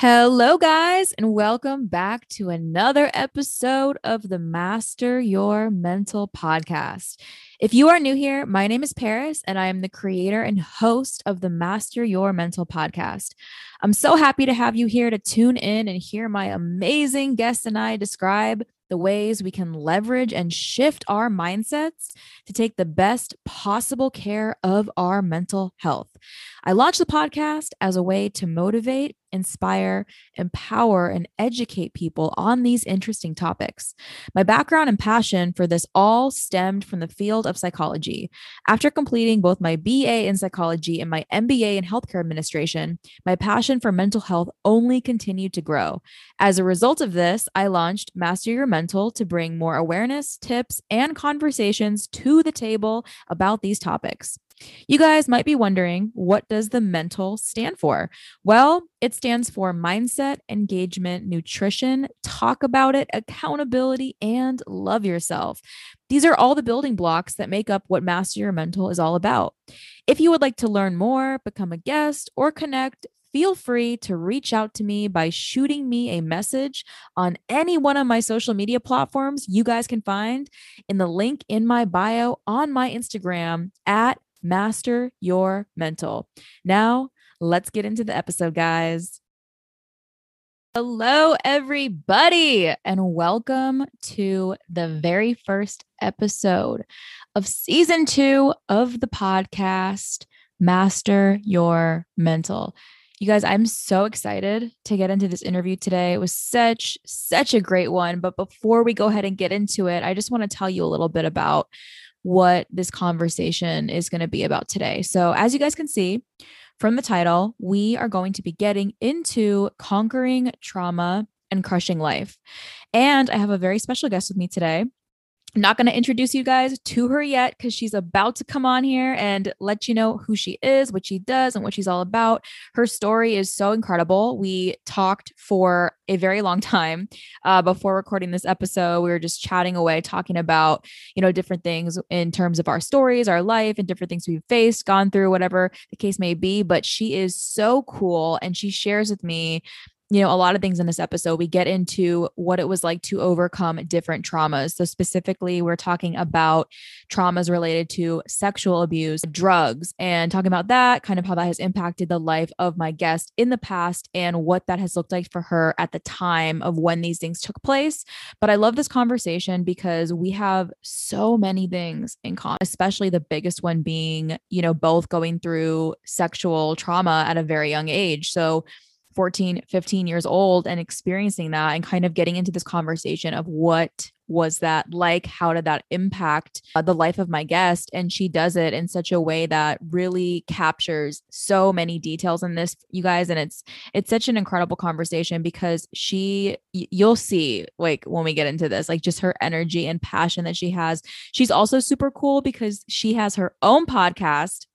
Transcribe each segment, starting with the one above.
Hello, guys, and welcome back to another episode of the Master Your Mental podcast. If you are new here, my name is Paris, and I am the creator and host of the Master Your Mental podcast. I'm so happy to have you here to tune in and hear my amazing guests and I describe the ways we can leverage and shift our mindsets to take the best possible care of our mental health. I launched the podcast as a way to motivate, inspire, empower, and educate people on these interesting topics. My background and passion for this all stemmed from the field of psychology. After completing both my BA in psychology and my MBA in healthcare administration, my passion for mental health only continued to grow. As a result of this, I launched Master Your Mental to bring more awareness, tips, and conversations to the table about these topics. You guys might be wondering, what does the mental stand for? Well, it stands for mindset, engagement, nutrition, talk about it, accountability, and love yourself. These are all the building blocks that make up what Master Your Mental is all about. If you would like to learn more, become a guest, or connect, feel free to reach out to me by shooting me a message on any one of my social media platforms you guys can find in the link in my bio on my Instagram at Master Your Mental. Now, let's get into the episode, guys. Hello, everybody, and welcome to the very first episode of season two of the podcast, Master Your Mental. You guys, I'm so excited to get into this interview today. It was such, such a great one. But before we go ahead and get into it, I just want to tell you a little bit about what this conversation is going to be about today. So, as you guys can see from the title, we are going to be getting into conquering trauma and crushing life. And I have a very special guest with me today. I'm not going to introduce you guys to her yet because she's about to come on here and let you know who she is, what she does, and what she's all about. Her story is so incredible. We talked for a very long time uh, before recording this episode. We were just chatting away, talking about, you know, different things in terms of our stories, our life, and different things we've faced, gone through, whatever the case may be. But she is so cool and she shares with me you know, a lot of things in this episode. We get into what it was like to overcome different traumas. So, specifically, we're talking about traumas related to sexual abuse, drugs, and talking about that, kind of how that has impacted the life of my guest in the past and what that has looked like for her at the time of when these things took place. But I love this conversation because we have so many things in common, especially the biggest one being, you know, both going through sexual trauma at a very young age. So, 14, 15 years old and experiencing that and kind of getting into this conversation of what was that like? How did that impact uh, the life of my guest? And she does it in such a way that really captures so many details in this, you guys. And it's it's such an incredible conversation because she you'll see like when we get into this, like just her energy and passion that she has. She's also super cool because she has her own podcast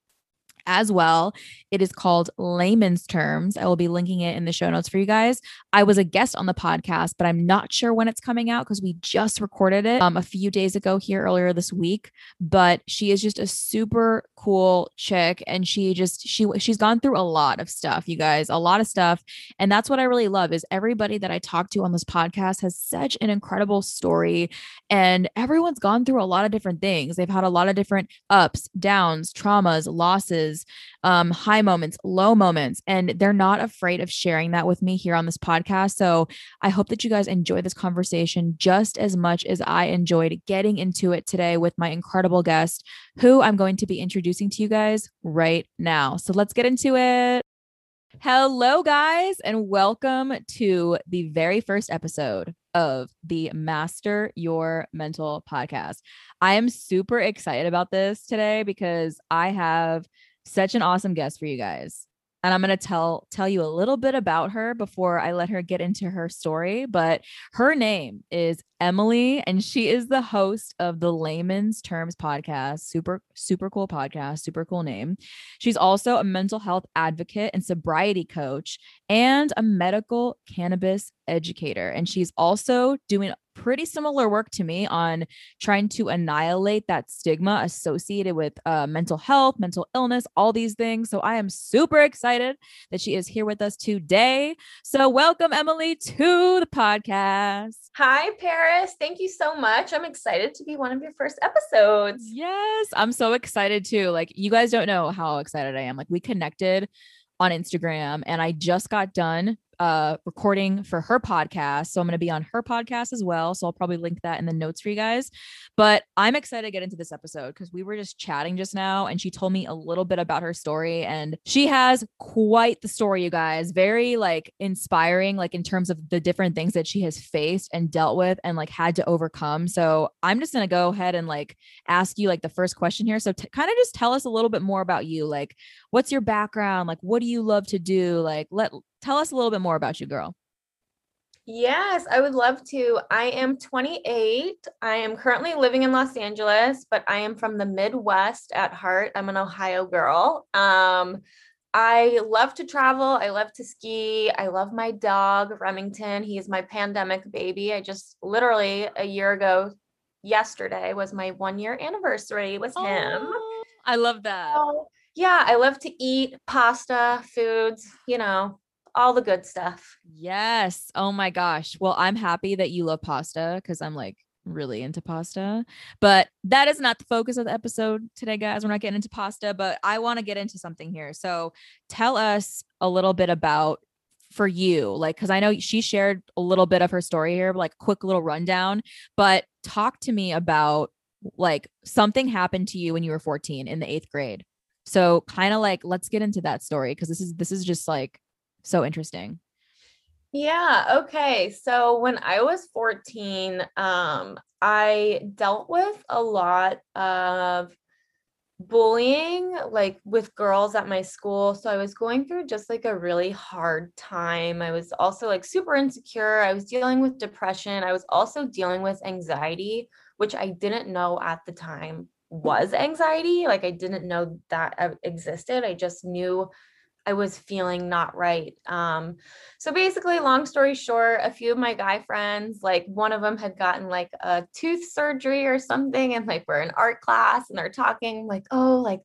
as well. It is called Layman's Terms. I will be linking it in the show notes for you guys. I was a guest on the podcast, but I'm not sure when it's coming out because we just recorded it um, a few days ago here earlier this week. But she is just a super cool chick, and she just she she's gone through a lot of stuff, you guys, a lot of stuff, and that's what I really love is everybody that I talk to on this podcast has such an incredible story, and everyone's gone through a lot of different things. They've had a lot of different ups, downs, traumas, losses um, high moments, low moments, and they're not afraid of sharing that with me here on this podcast. So I hope that you guys enjoy this conversation just as much as I enjoyed getting into it today with my incredible guest, who I'm going to be introducing to you guys right now. So let's get into it. Hello, guys, and welcome to the very first episode of the Master Your Mental podcast. I am super excited about this today because I have such an awesome guest for you guys and I'm going to tell tell you a little bit about her before I let her get into her story. But her name is Emily, and she is the host of the Layman's Terms podcast. Super super cool podcast, super cool name. She's also a mental health advocate and sobriety coach, and a medical cannabis educator. And she's also doing pretty similar work to me on trying to annihilate that stigma associated with uh, mental health, mental illness, all these things. So I am super excited that she is here with us today. So welcome, Emily, to the podcast. Hi, Paris. Thank you so much. I'm excited to be one of your first episodes. Yes, I'm so excited too. Like, you guys don't know how excited I am. Like, we connected on Instagram and I just got done uh recording for her podcast. So I'm going to be on her podcast as well. So I'll probably link that in the notes for you guys. But I'm excited to get into this episode because we were just chatting just now and she told me a little bit about her story and she has quite the story, you guys. Very like inspiring, like in terms of the different things that she has faced and dealt with and like had to overcome. So I'm just going to go ahead and like ask you like the first question here. So t- kind of just tell us a little bit more about you. Like, what's your background? Like, what do you love to do? Like, let tell us a little bit more about you, girl. Yes, I would love to. I am 28. I am currently living in Los Angeles, but I am from the Midwest at heart. I'm an Ohio girl. Um, I love to travel. I love to ski. I love my dog, Remington. He's my pandemic baby. I just literally a year ago, yesterday was my one year anniversary with him. I love that. So, yeah, I love to eat pasta, foods, you know, all the good stuff. Yes. Oh my gosh. Well, I'm happy that you love pasta because I'm like really into pasta. But that is not the focus of the episode today, guys. We're not getting into pasta, but I want to get into something here. So tell us a little bit about for you like because i know she shared a little bit of her story here like quick little rundown but talk to me about like something happened to you when you were 14 in the eighth grade so kind of like let's get into that story because this is this is just like so interesting. Yeah, okay. So when I was 14, um I dealt with a lot of bullying like with girls at my school. So I was going through just like a really hard time. I was also like super insecure. I was dealing with depression. I was also dealing with anxiety, which I didn't know at the time was anxiety. Like I didn't know that existed. I just knew I was feeling not right. Um, so basically, long story short, a few of my guy friends, like one of them had gotten like a tooth surgery or something, and like we're in art class and they're talking like, oh, like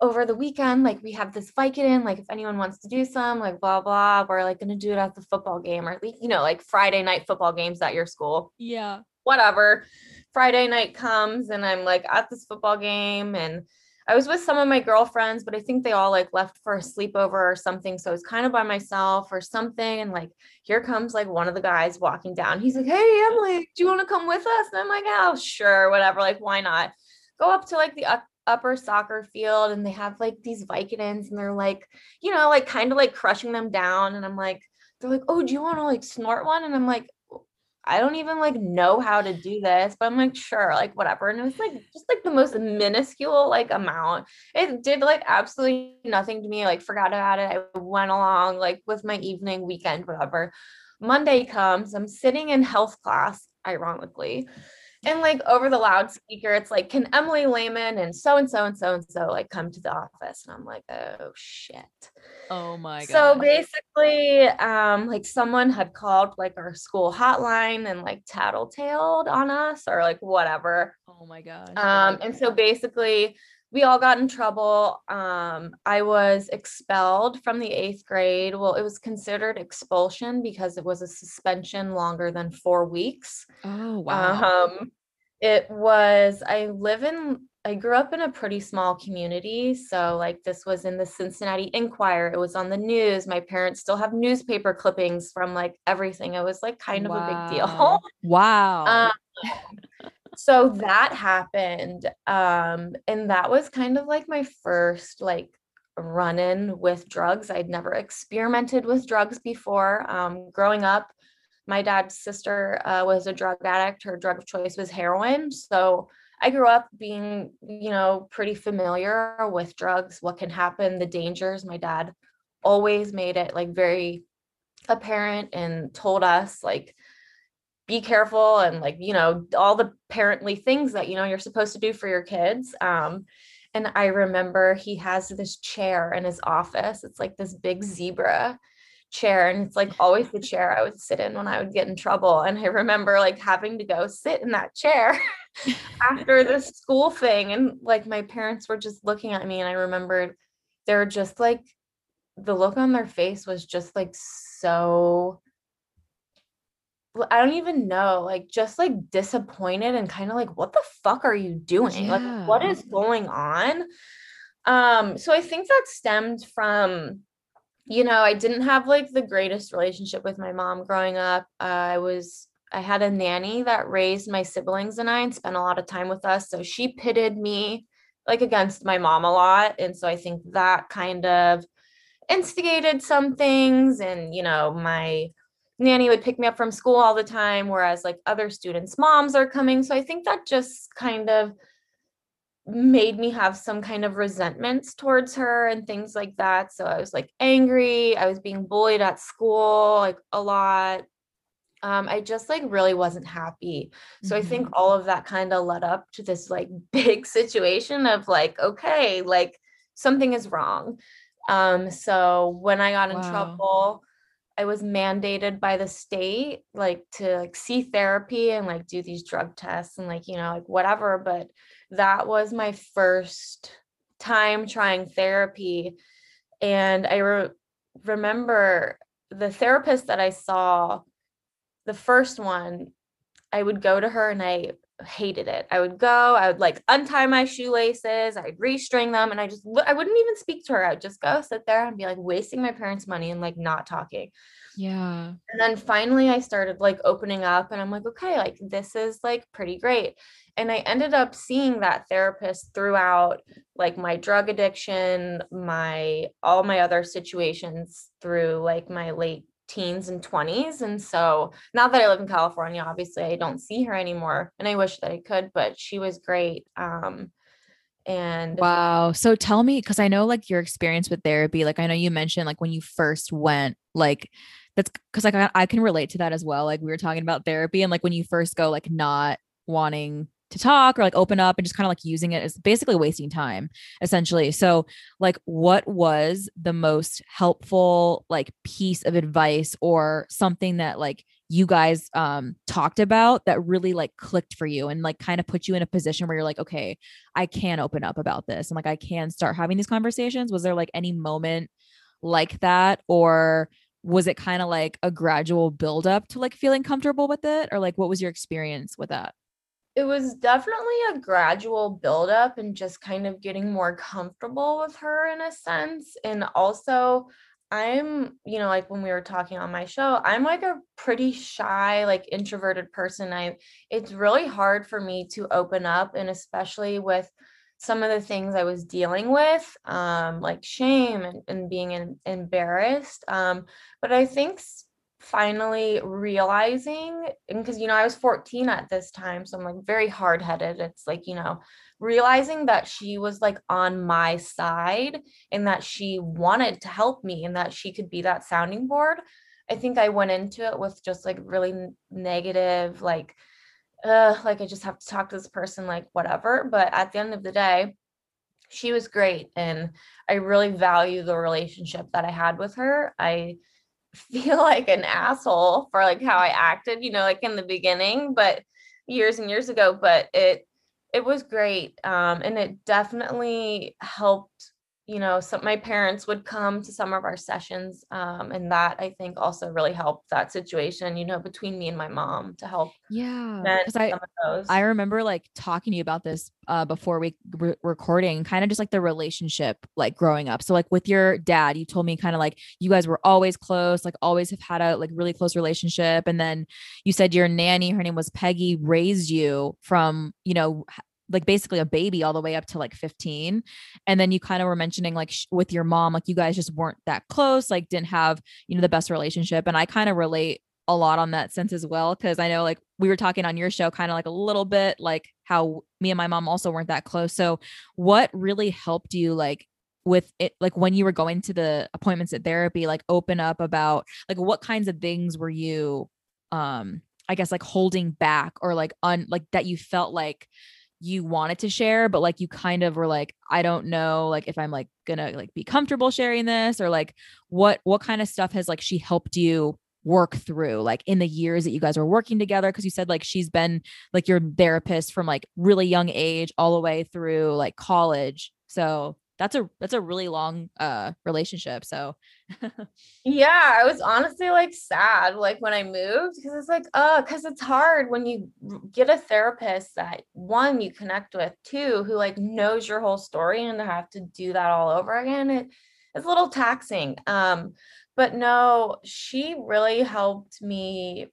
over the weekend, like we have this Vicodin, like if anyone wants to do some, like blah blah, we're like gonna do it at the football game or you know, like Friday night football games at your school. Yeah. Whatever. Friday night comes and I'm like at this football game and I was with some of my girlfriends, but I think they all like left for a sleepover or something. So I was kind of by myself or something. And like, here comes like one of the guys walking down. He's like, Hey, Emily, do you want to come with us? And I'm like, Oh, sure, whatever. Like, why not? Go up to like the upper soccer field and they have like these Vicodins and they're like, you know, like kind of like crushing them down. And I'm like, they're like, Oh, do you want to like snort one? And I'm like, I don't even like know how to do this, but I'm like, sure, like whatever. And it was like just like the most minuscule like amount. It did like absolutely nothing to me. Like forgot about it. I went along like with my evening weekend, whatever. Monday comes, I'm sitting in health class, ironically, and like over the loudspeaker, it's like, can Emily Lehman and so and so and so and so like come to the office? And I'm like, oh shit. Oh my god. So basically, um, like someone had called like our school hotline and like tattletaled on us or like whatever. Oh my god. Um, and so basically we all got in trouble. Um, I was expelled from the eighth grade. Well, it was considered expulsion because it was a suspension longer than four weeks. Oh, wow. Um, it was, I live in, I grew up in a pretty small community. So, like, this was in the Cincinnati Enquirer. It was on the news. My parents still have newspaper clippings from like everything. It was like kind of wow. a big deal. Wow. Um, so that happened um and that was kind of like my first like run in with drugs i'd never experimented with drugs before um growing up my dad's sister uh, was a drug addict her drug of choice was heroin so i grew up being you know pretty familiar with drugs what can happen the dangers. My dad always made it like very apparent and told us like be careful and like you know all the parently things that you know you're supposed to do for your kids um and i remember he has this chair in his office. It's like this big zebra chair and it's like always the chair I would sit in when I would get in trouble. And I remember like having to go sit in that chair after this school thing. And like my parents were just looking at me and I remembered they're just like the look on their face was just like so I don't even know, like just like disappointed and kind of like, what the fuck are you doing? Yeah. Like, what is going on? Um, so I think that stemmed from, you know, I didn't have like the greatest relationship with my mom growing up. Uh, I was, I had a nanny that raised my siblings and I and spent a lot of time with us. So she pitted me like against my mom a lot. And so I think that kind of instigated some things. And, you know, my, nanny would pick me up from school all the time whereas like other students moms are coming so i think that just kind of made me have some kind of resentments towards her and things like that so i was like angry i was being bullied at school like a lot um, i just like really wasn't happy so mm-hmm. i think mm-hmm. all of that kind of led up to this like big situation of like okay like something is wrong um so when i got in wow. trouble I was mandated by the state like to like see therapy and like do these drug tests and like you know like whatever but that was my first time trying therapy and I re- remember the therapist that I saw the first one I would go to her and I hated it. I would go, I would like untie my shoelaces, I'd restring them, and I just I wouldn't even speak to her. I'd just go sit there and be like wasting my parents' money and like not talking. Yeah. And then finally I started like opening up and I'm like, okay, like this is like pretty great. And I ended up seeing that therapist throughout like my drug addiction, my all my other situations through like my late teens and 20s. And so now that I live in California, obviously I don't see her anymore and I wish that I could, but she was great. Um, and wow. So tell me, because I know like your experience with therapy, like I know you mentioned like when you first went, like that's because like I, I can relate to that as well. Like we were talking about therapy and like when you first go, like not wanting to talk or like open up and just kind of like using it as basically wasting time essentially so like what was the most helpful like piece of advice or something that like you guys um talked about that really like clicked for you and like kind of put you in a position where you're like okay I can open up about this and like I can start having these conversations was there like any moment like that or was it kind of like a gradual build up to like feeling comfortable with it or like what was your experience with that it was definitely a gradual build up and just kind of getting more comfortable with her in a sense. And also, I'm, you know, like when we were talking on my show, I'm like a pretty shy, like introverted person. I it's really hard for me to open up and especially with some of the things I was dealing with, um, like shame and, and being in, embarrassed. Um, but I think finally realizing because you know I was 14 at this time so I'm like very hard-headed it's like you know realizing that she was like on my side and that she wanted to help me and that she could be that sounding board I think I went into it with just like really negative like uh like I just have to talk to this person like whatever but at the end of the day she was great and I really value the relationship that I had with her I feel like an asshole for like how I acted, you know, like in the beginning, but years and years ago, but it it was great. Um and it definitely helped you know, some my parents would come to some of our sessions, um, and that I think also really helped that situation. You know, between me and my mom to help. Yeah, because I I remember like talking to you about this uh, before we re- recording, kind of just like the relationship like growing up. So like with your dad, you told me kind of like you guys were always close, like always have had a like really close relationship, and then you said your nanny, her name was Peggy, raised you from you know like basically a baby all the way up to like 15 and then you kind of were mentioning like sh- with your mom like you guys just weren't that close like didn't have you know the best relationship and i kind of relate a lot on that sense as well because i know like we were talking on your show kind of like a little bit like how me and my mom also weren't that close so what really helped you like with it like when you were going to the appointments at therapy like open up about like what kinds of things were you um i guess like holding back or like un like that you felt like you wanted to share but like you kind of were like i don't know like if i'm like gonna like be comfortable sharing this or like what what kind of stuff has like she helped you work through like in the years that you guys were working together? Because you said like she's been like your therapist from like really young age all the way through like college. So that's a that's a really long uh relationship so. Yeah i was honestly like sad like when i moved because it's like uh because it's hard when you get a therapist that one you connect with two who like knows your whole story and to have to do that all over again it, it's a little taxing um but no she really helped me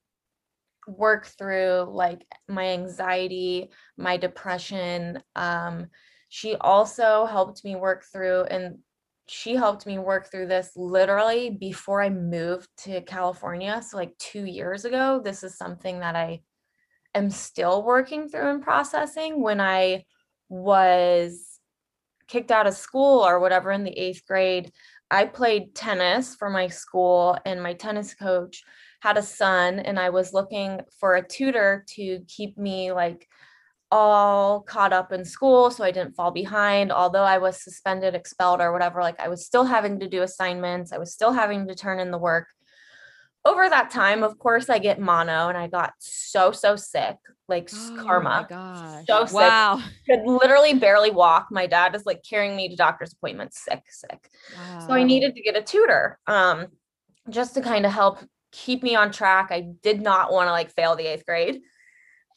work through like my anxiety my depression um she also helped me work through and she helped me work through this literally before I moved to California. So, like two years ago, this is something that I am still working through and processing. When I was kicked out of school or whatever in the eighth grade, I played tennis for my school, and my tennis coach had a son, and I was looking for a tutor to keep me like all caught up in school so I didn't fall behind. Although I was suspended, expelled, or whatever, like I was still having to do assignments, I was still having to turn in the work. Over that time, of course, I get mono and I got so, so sick, like oh karma. So sick. Wow. Could literally barely walk. My dad is like carrying me to doctor's appointments, sick, sick. Wow. So I needed to get a tutor um, just to kind of help keep me on track. I did not want to like fail the eighth grade.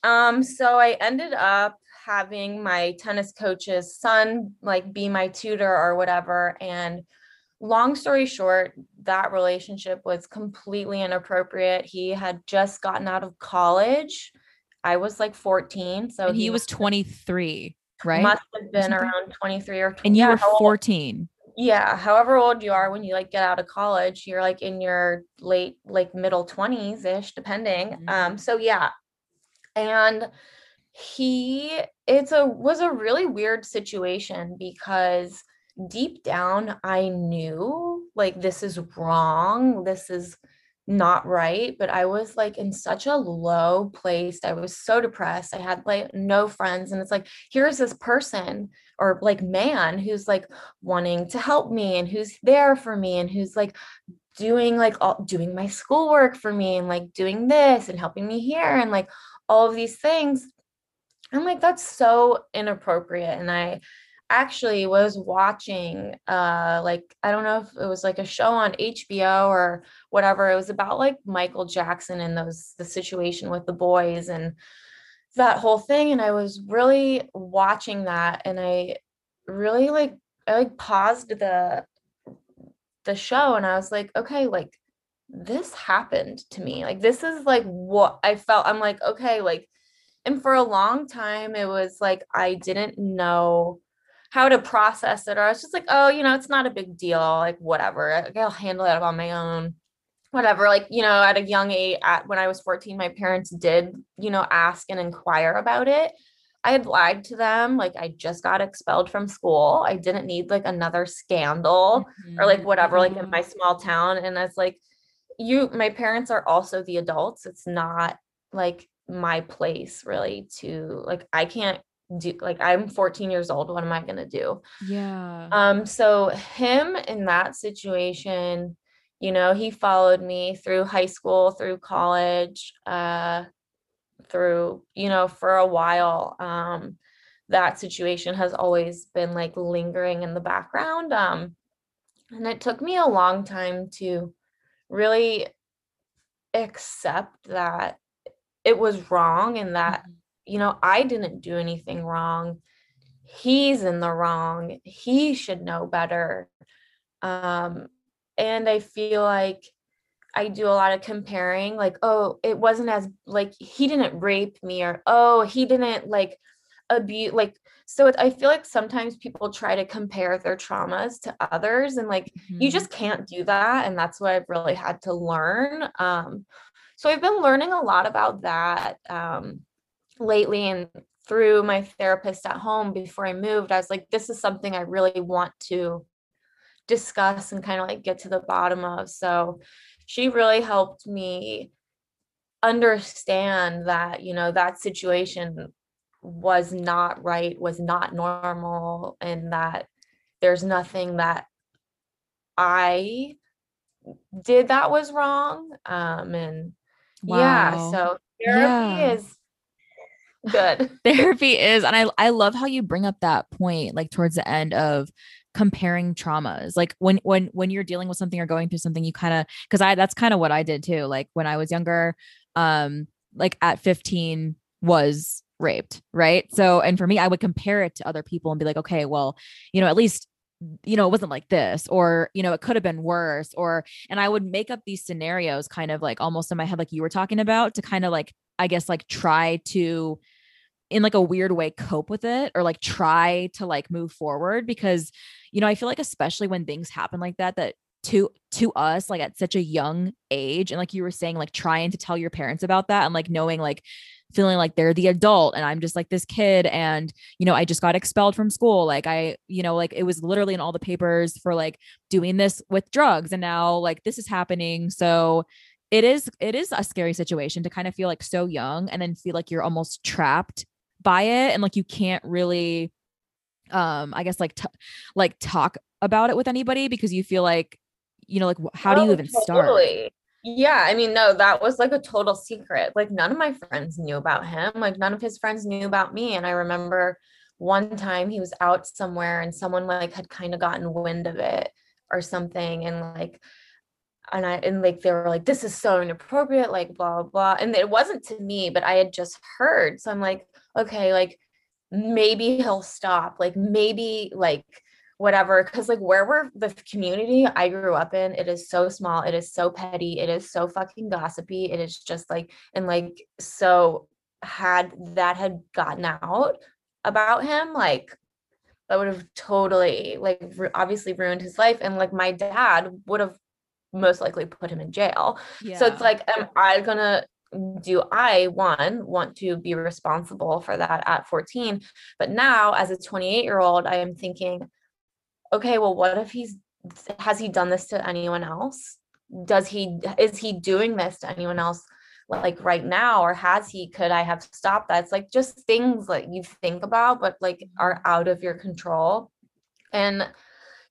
Um, so I ended up having my tennis coach's son like be my tutor or whatever. And long story short, that relationship was completely inappropriate. He had just gotten out of college. I was like 14. So he, he was 23, right? Must have been around 23 or 20. And you yeah, were 14. Yeah, however old you are when you like get out of college, you're like in your late like middle 20s ish depending. Mm-hmm. Um so yeah, and he it's a was a really weird situation because deep down I knew like this is wrong this is not right but I was like in such a low place I was so depressed I had like no friends and it's like here's this person or like man who's like wanting to help me and who's there for me and who's like doing like all doing my schoolwork for me and like doing this and helping me here and like all of these things. I'm like, that's so inappropriate. And I actually was watching uh like I don't know if it was like a show on HBO or whatever. It was about like Michael Jackson and those the situation with the boys and that whole thing. And I was really watching that and I really like I like paused the the show and I was like, okay, like this happened to me. Like this is like what I felt. I'm like, okay, like and for a long time it was like I didn't know how to process it or I was just like, oh, you know, it's not a big deal, like whatever. I'll handle it on my own. Whatever, like, you know, at a young age, at when I was 14, my parents did, you know, ask and inquire about it. I had lied to them. Like I just got expelled from school. I didn't need like another scandal mm-hmm. or like whatever, like in mm-hmm. my small town. And it's like, you my parents are also the adults. It's not like my place really to like i can't do like i'm 14 years old. What am i going to do? Yeah. Um so him in that situation you know he followed me through high school through college uh through you know for a while. Um that situation has always been like lingering in the background. Um and it took me a long time to really accept that it was wrong and that mm-hmm. you know I didn't do anything wrong. He's in the wrong. He should know better. Um and I feel like I do a lot of comparing like oh it wasn't as like he didn't rape me or oh he didn't like abuse like so it, i feel like sometimes people try to compare their traumas to others and like mm-hmm. you just can't do that and that's what i've really had to learn um so i've been learning a lot about that um lately and through my therapist at home before i moved i was like this is something i really want to discuss and kind of like get to the bottom of so she really helped me understand that you know that situation was not right, was not normal, and that there's nothing that I did that was wrong. Um, and wow. yeah, so therapy yeah. is good. therapy is, and I I love how you bring up that point, like towards the end of comparing traumas like when when when you're dealing with something or going through something you kind of because i that's kind of what i did too like when i was younger um like at 15 was raped right so and for me i would compare it to other people and be like okay well you know at least you know, it wasn't like this, or, you know, it could have been worse, or, and I would make up these scenarios kind of like almost in my head, like you were talking about, to kind of like, I guess, like try to, in like a weird way, cope with it or like try to like move forward. Because, you know, I feel like, especially when things happen like that, that to to us like at such a young age and like you were saying like trying to tell your parents about that and like knowing like feeling like they're the adult and I'm just like this kid and you know I just got expelled from school. Like I you know like it was literally in all the papers for like doing this with drugs and now like this is happening. So it is it is a scary situation to kind of feel like so young and then feel like you're almost trapped by it and like you can't really um I guess like t- like talk about it with anybody because you feel like you know like how do you oh, even totally. Yeah, I mean, no, that was like a total secret. Like none of my friends knew about him. Like none of his friends knew about me. And I remember one time he was out somewhere and someone like had kind of gotten wind of it or something. And like, and I and like they were like, this is so inappropriate, like blah blah. And it wasn't to me, but I had just heard. So I'm like, okay, like maybe he'll stop. Like maybe like whatever because like where we're the community i grew up in it is so small it is so petty it is so fucking gossipy it is just like and like so had that had gotten out about him like that would have totally like obviously ruined his life and like my dad would have most likely put him in jail yeah. so it's like am i gonna do I one want to be responsible for that at 14? But now, as a 28 year old, I am thinking, okay, well, what if he's has he done this to anyone else? Does he is he doing this to anyone else like right now or has he could I have stopped that? It's like just things that you think about but like mm-hmm. are out of your control. And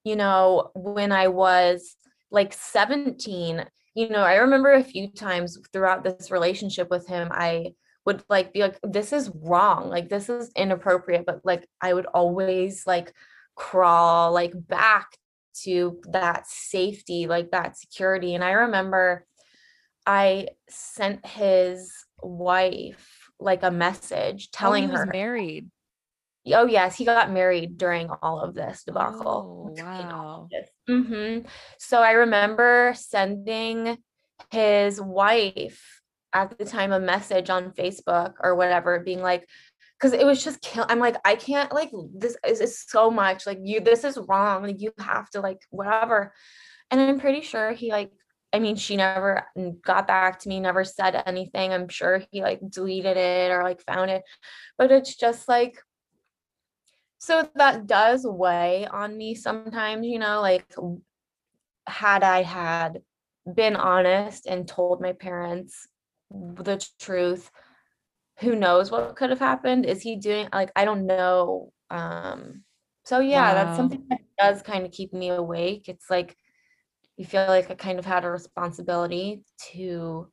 you know, when I was like 17, you know, I remember a few times throughout this relationship with him, I would like be like, this is wrong, like this is inappropriate, but like I would always like crawl like back to that safety, like that security. And I remember I sent his wife like a message oh, telling oh, her married. Oh yes, he got married during all of this debacle. Oh, wow. Mm-hmm. So I remember sending his wife at the time a message on Facebook or whatever, being like, because it was just kill i'm like i can't like this is, is so much like you this is wrong like you have to like whatever. And i'm pretty sure he like i mean she never got back to me never said anything. I'm sure he like deleted it or like found it. But it's just like so that does weigh on me sometimes you know like had i had been honest and told my parents the truth who knows what could have happened is he doing like i don't know um so yeah wow. that's something that does kind of keep me awake it's like you feel like i kind of had a responsibility to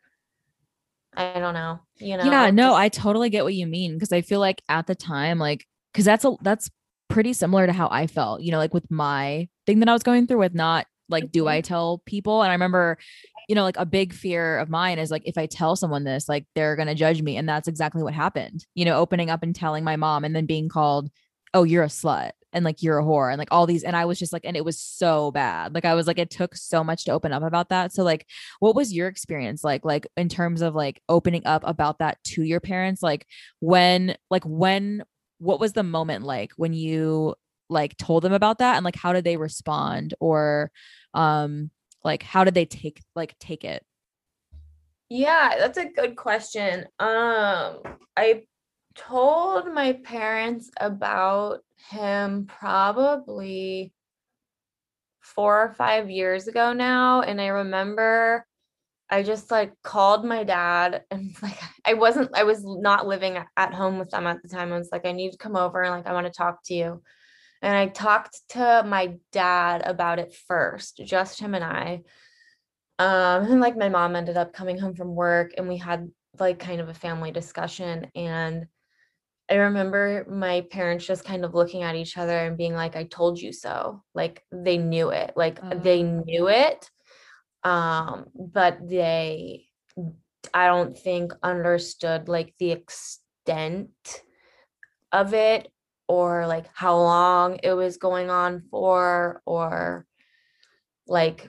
i don't know you know yeah no just- i totally get what you mean because i feel like at the time like because that's a that's pretty similar to how i felt you know like with my thing that i was going through with not like do i mm-hmm. tell people and i remember you know, like a big fear of mine is like if I tell someone this, like they're going to judge me. And that's exactly what happened. You know, opening up and telling my mom and then being called, oh, you're a slut and like you're a whore and like all these. And I was just like, and it was so bad. Like I was like, it took so much to open up about that. So, like, what was your experience like, like in terms of like opening up about that to your parents? Like, when, like, when, what was the moment like when you like told them about that and like how did they respond or um like how did they take like take it yeah that's a good question um i told my parents about him probably four or five years ago now and i remember I just like called my dad and like I wasn't I was not living at home with them at the time. I was like, I need to come over and like I want to talk to you. And I talked to my dad about it first, just him and I. Um, and like my mom ended up coming home from work and we had like kind of a family discussion. And I remember my parents just kind of looking at each other and being like, I told you so. Like they knew it. Like they Oh. knew it um but they i don't think understood like the extent of it or like how long it was going on for or like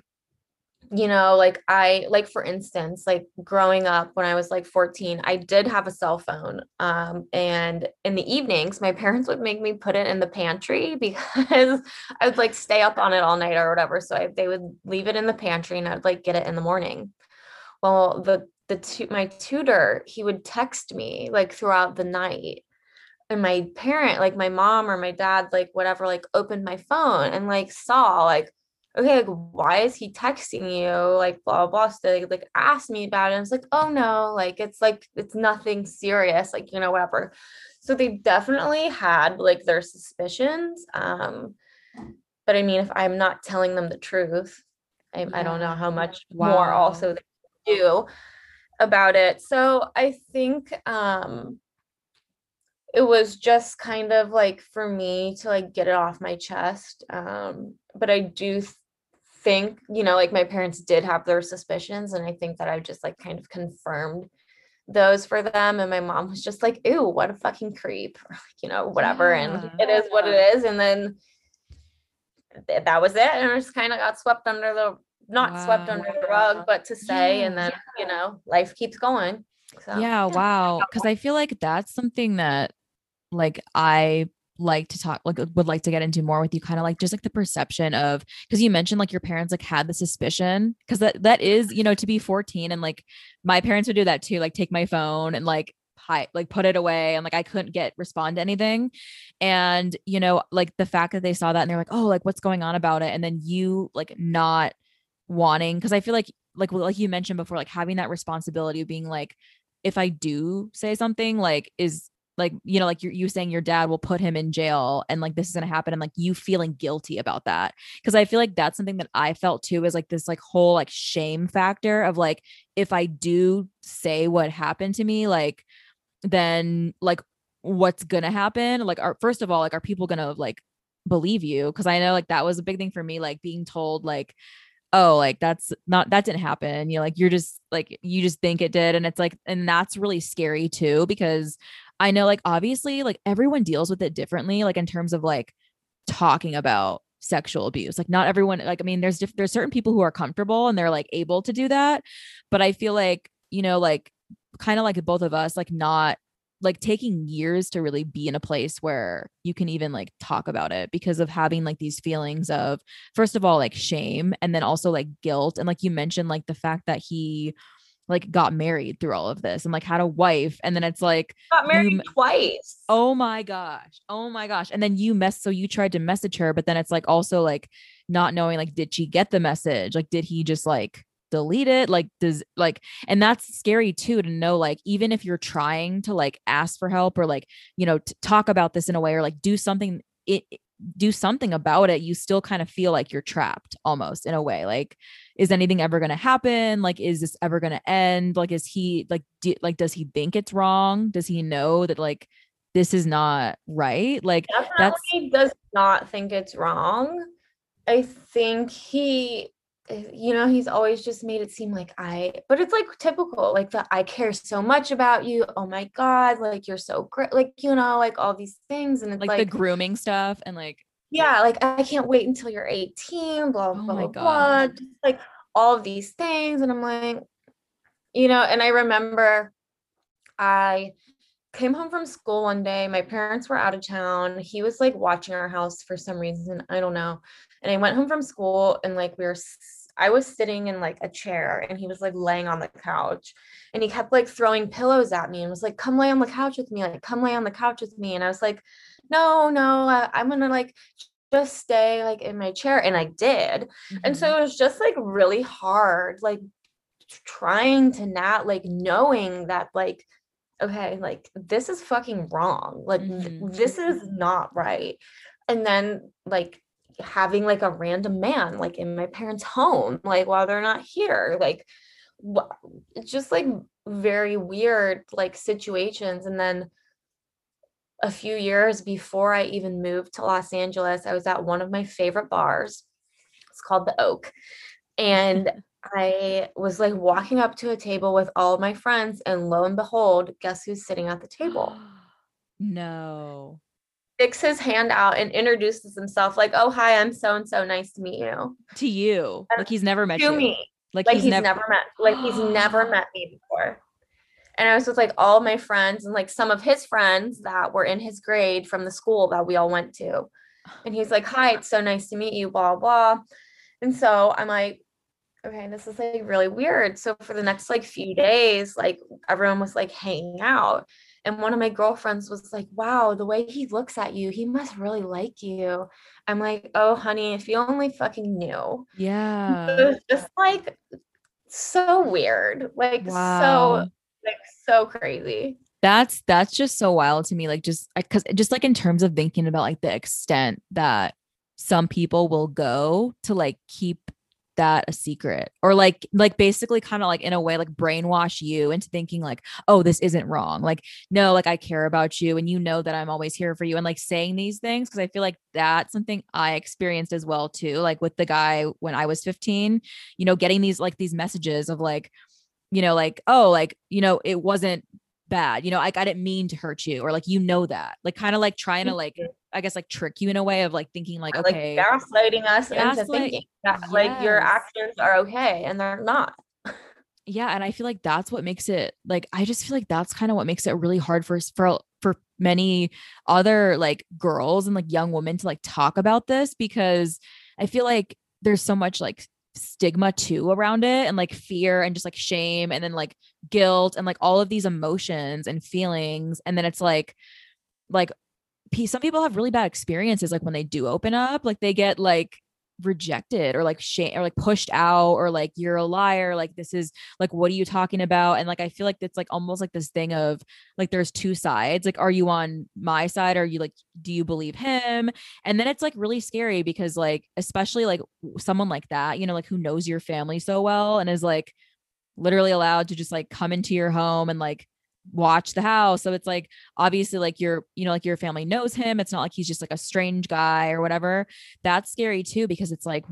you know like i like for instance like growing up when i was like 14 i did have a cell phone um and in the evenings my parents would make me put it in the pantry because i would like stay up on it all night or whatever so I, they would leave it in the pantry and i'd like get it in the morning. Well the the tu- my tutor he would text me like throughout the night and my parent like my mom or my dad like whatever like opened my phone and like saw like okay, like why is he texting you? Like blah blah blah. So they like asked me about it. And it's like, oh no, like it's like it's nothing serious, like you know, whatever. So they definitely had like their suspicions. Um, but I mean, if I'm not telling them the truth, I, I don't know how Yeah. much more also they do about it. So I think um it was just kind of like for me to like get it off my chest. Um, but I do think, you know, like my parents did have their suspicions, and I think that I just like kind of confirmed those for them. And my mom was just like, ew, what a fucking creep, or, like, you know, whatever. And it is what it is. And then th- that was it. And it just kind of got swept under the not swept under the rug, but to say, and Yeah. then, you know, life keeps going. So Yeah, wow. Because I feel like that's something that like I like to talk like would like to get into more with you kind of like just like the perception of because you mentioned like your parents like had the suspicion because that that is you know to be 14 and like my parents would do that too like take my phone and like hide like put it away and like I couldn't get respond to anything. And you know like the fact that they saw that and they're like oh like what's going on about it? and then you like not wanting because I feel like like like you mentioned before like having that responsibility of being like if I do say something like is like you know like you're, you saying your dad will put him in jail and like this is going to happen and like you feeling guilty about that. Because I feel like that's something that I felt too is like this like whole like shame factor of like if I do say what happened to me like then like what's going to happen? Like are first of all like are people going to like believe you? Because I know like that was a big thing for me like being told like oh like that's not that didn't happen. You know like you're just like you just think it did and it's like and that's really scary too because i know like obviously like everyone deals with it differently like in terms of like talking about sexual abuse like not everyone like i mean there's diff- there's certain people who are comfortable and they're like able to do that but i feel like you know like kind of like both of us like not like taking years to really be in a place where you can even like talk about it because of having like these feelings of first of all like shame and then also like guilt and like you mentioned like the fact that he like got married through all of this and like had a wife and then it's like got married you- twice. oh my gosh. Oh my gosh. And then you mess so you tried to message her but then it's like also like not knowing like did she get the message? Like did he just like delete it? Like does like and that's scary too to know like even if you're trying to like ask for help or like you know t- talk about this in a way or like do something it do something about it you still kind of feel like you're trapped almost in a way like is anything ever going to happen? Like is this ever going to end? Like is he like do, like does he think it's wrong? Does he know that like this is not right? Like definitely does not think it's wrong. I think he, Eh, you know, he's always just made it seem like I, but it's like typical, like that I care so much about you. Oh my God, like you're so great, like, you know, like all these things. And it's like, like, the grooming stuff and like yeah, like I can't wait until you're 18, blah, Oh blah, my blah, blah. Just like all of these things. And I'm like, you know, and I remember I came home from school one day. My parents were out of town. He was like watching our house for some reason. I don't know. And I went home from school and like we were, I was sitting in like a chair and he was like laying on the couch and he kept like throwing pillows at me and was like, come lay on the couch with me. Like, come lay on the couch with me. And I was like, no, no, I, I'm gonna like just stay like in my chair. And I did. And mhm. so it was just like really hard, like trying to not like knowing that like okay like this is fucking wrong like mm-hmm. this is not right and then like having like a random man like in my parents home like while they're not here like it's just like very weird like situations and then a few years before I even moved to Los Angeles, I was at one of my favorite bars. It's called the Oak. And I was like walking up to a table with all my friends, and lo and behold, guess who's sitting at the table? no. Sticks his hand out and introduces himself, like, "Oh, hi, I'm so and so. Nice to meet you." To you, and like he's never met to you. me, like, like he's, he's never-, never met, like he's never met me before and I was with like all my friends and like some of his friends that were in his grade from the school that we all went to. And he's like, Hi, it's so nice to meet you, blah, blah. And so I'm like, okay, this is like really weird. So for the next like few days, like everyone was like hanging out. And one of my girlfriends was like, wow, the way he looks at you, he must really like you. I'm like, oh, honey, if you only fucking knew. Yeah. It was just like so weird. Like, wow. so like so crazy that's that's just so wild to me like just because just like in terms of thinking about like the extent that some people will go to like keep that a secret or like like basically kind of like in a way like brainwash you into thinking like oh this isn't wrong. Like no like i care about you and you know that i'm always here for you and like saying these things because i feel like that's something i experienced as well too like with the guy when i was 15 you know getting these like these messages of like you know, like, oh, like, you know, it wasn't bad, you know, like I didn't mean to hurt you, or like, you know, that, like, kind of like trying to, like, mm-hmm. I guess, like trick you in a way of like thinking, like, okay, like gaslighting us gaslight, into thinking that yes. like your actions are okay and they're not. yeah. And I feel like that's what makes it like, I just feel like that's kind of what makes it really hard for, for, for many other like girls and like young women to like talk about this because I feel like there's so much like stigma too around it and like fear and just like shame and then like guilt and like all of these emotions and feelings and then it's like like some people have really bad experiences like when they do open up like they get like rejected or like shame or like pushed out or like you're a liar like this is like what are you talking about? And like i feel like it's like almost like this thing of like there's two sides like are you on my side? Or are you like do you believe him? And then it's like really scary because like especially like someone like that you know like who knows your family so well and is like literally allowed to just like come into your home and like watch the house. So it's like obviously like your, you know, like your family knows him. It's not like he's just like a strange guy or whatever. That's scary too because it's like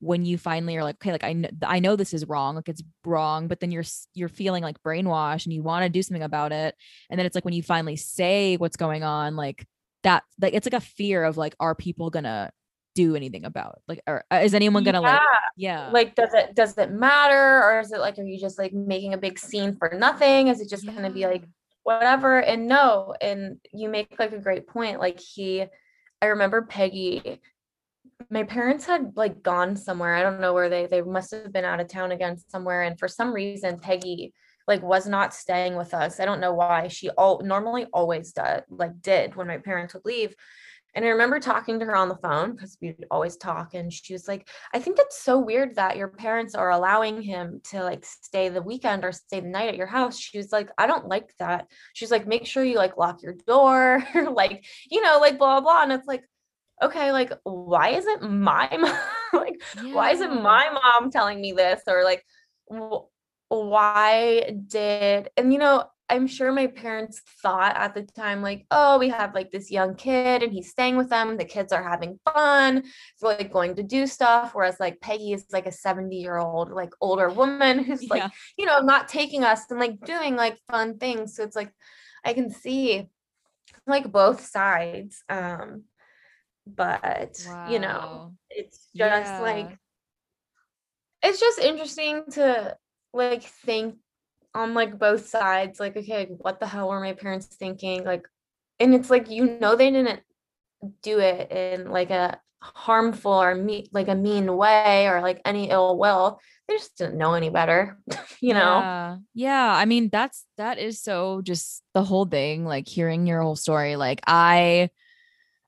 when you finally are like okay like I know I know this is wrong like it's wrong but then you're you're feeling like brainwashed and you want to do something about it and then it's like when you finally say what's going on like that like it's like a fear of like are people gonna do anything about like or uh, is anyone gonna yeah. like yeah like does it does it matter or is it like are you just like making a big scene for nothing is it just yeah. gonna be like whatever and no and you make like a great point like he i remember peggy my parents had like gone somewhere i don't know where they they must have been out of town again somewhere and for some reason peggy like was not staying with us i don't know why she all normally always did like did when my parents would leave and I remember talking to her on the phone because we'd always talk. And she was like, I think it's so weird that your parents are allowing him to like stay the weekend or stay the night at your house. She was like, I don't like that. She's like, make sure you like lock your door, like, you know, like blah, blah. And it's like, okay, like, why isn't my mom, like, yeah. why isn't my mom telling me this? Or like, why did, and you know, I'm sure my parents thought at the time, like, oh, we have like this young kid and he's staying with them. The kids are having fun. They're like going to do stuff. Whereas like Peggy is like a 70 year old, like older woman who's like, you know, not taking us and like doing like fun things. So it's like I can see like both sides. Um, but wow. you know, it's just yeah. like it's just interesting to like think on like both sides like okay what the hell were my parents thinking? Like and it's like you know they didn't do it in like a harmful or me like a mean way or like any ill will. They just didn't know any better you know? Yeah. yeah. I mean that's that is so just the whole thing like hearing your whole story. Like i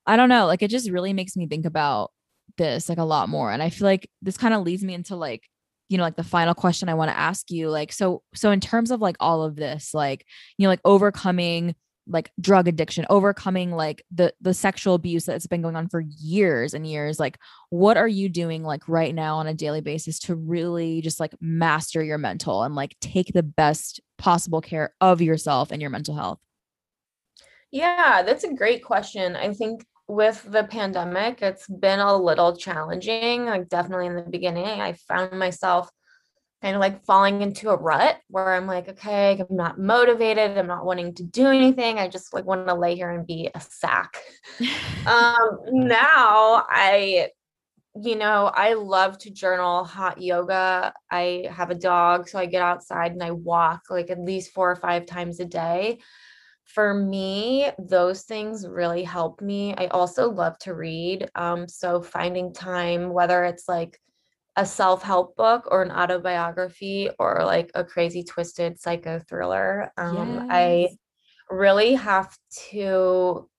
i don't know. Like it just really makes me think about this like a lot more. And i feel like this kind of leads me into like you know like the final question i want to ask you like so so in terms of like all of this like you know like overcoming like drug addiction overcoming like the the sexual abuse that's been going on for years and years like what are you doing like right now on a daily basis to really just like master your mental and like take the best possible care of yourself and your mental health? Yeah that's a great question. I think with the pandemic it's been a little challenging like definitely in the beginning i found myself kind of like falling into a rut where I'm like, okay, I'm not motivated. I'm not wanting to do anything. I just like want to lay here and be a sack. um, now I, you know, I love to journal hot yoga. I have a dog, so I get outside and I walk like at least four or five times a day. For me, those things really help me. I also love to read. Um, so finding time, whether it's like a self-help book or an autobiography or like a crazy twisted psycho thriller um yes. i really have to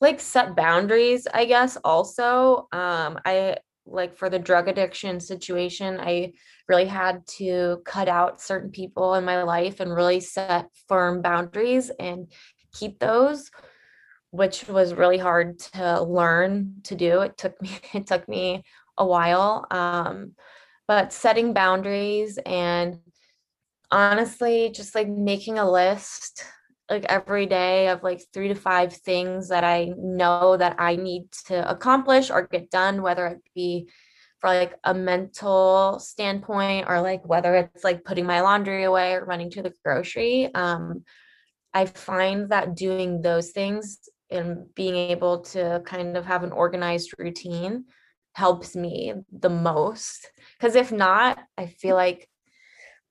like set boundaries i guess also um i like for the drug addiction situation i really had to cut out certain people in my life and really set firm boundaries and keep those which was really hard to learn to do it took me it took me a while. Um, but setting boundaries and honestly, just like making a list like every day of like three to five things that I know that I need to accomplish or get done, whether it be for like a mental standpoint or like whether it's like putting my laundry away or running to the grocery. Um, I find that doing those things and being able to kind of have an organized routine helps me the most because if not i feel like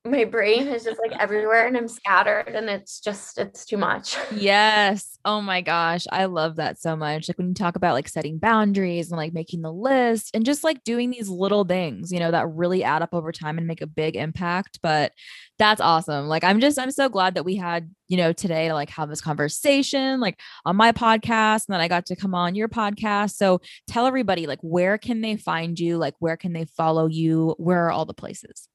my brain is just like everywhere and I'm scattered and it's just it's too much. Yes. Oh my gosh, I love that so much. Like when you talk about like setting boundaries and like making the list and just like doing these little things, you know, that really add up over time and make a big impact, but that's awesome. Like I'm just I'm so glad that we had, you know, today to like have this conversation like on my podcast and then I got to come on your podcast. So tell everybody like where can they find you? Like where can they follow you? Where are all the places?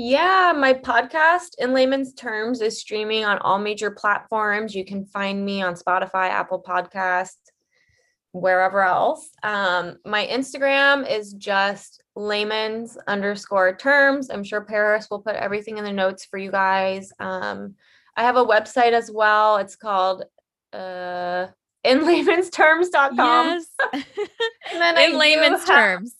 Yeah, my podcast in layman's terms is streaming on all major platforms. You can find me on Spotify, Apple Podcast, wherever else. Um, my Instagram is just layman's underscore terms. I'm sure Paris will put everything in the notes for you guys. Um, I have a website as well. It's called uh in layman's terms.com. Yes. and then in I layman's have, terms.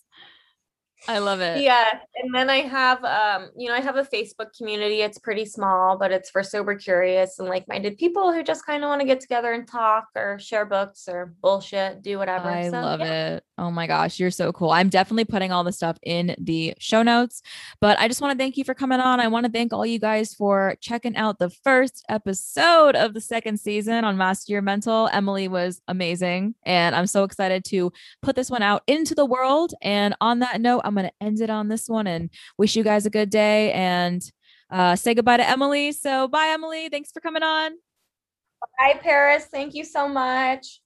I love it. Yeah. And then I have um, you know, I have a Facebook community. It's pretty small, but it's for sober curious and like-minded people who just kind of want to get together and talk or share books or bullshit, do whatever. I so, love yeah. it. Oh my gosh, you're so cool. I'm definitely putting all the stuff in the show notes, but I just want to thank you for coming on. I want to thank all you guys for checking out the first episode of the second season on Master Your Mental. Emily was amazing, and I'm so excited to put this one out into the world. And on that note, I'm going to end it on this one and wish you guys a good day and uh, say goodbye to Emily. So, bye, Emily. Thanks for coming on. Bye, Paris. Thank you so much.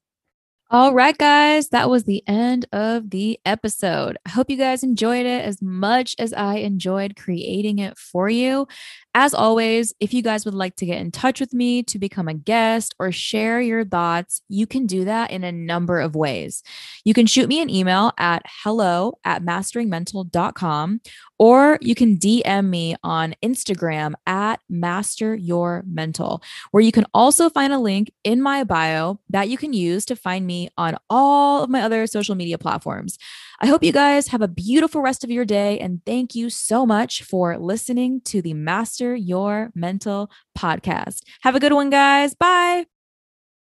All right, guys, that was the end of the episode. I hope you guys enjoyed it as much as I enjoyed creating it for you. As always, if you guys would like to get in touch with me to become a guest or share your thoughts, you can do that in a number of ways. You can shoot me an email at hello at masteringmental.com or you can DM me on Instagram at Master Your Mental, where you can also find a link in my bio that you can use to find me on all of my other social media platforms. I hope you guys have a beautiful rest of your day. And thank you so much for listening to the Master Your Mental podcast. Have a good one, guys. Bye.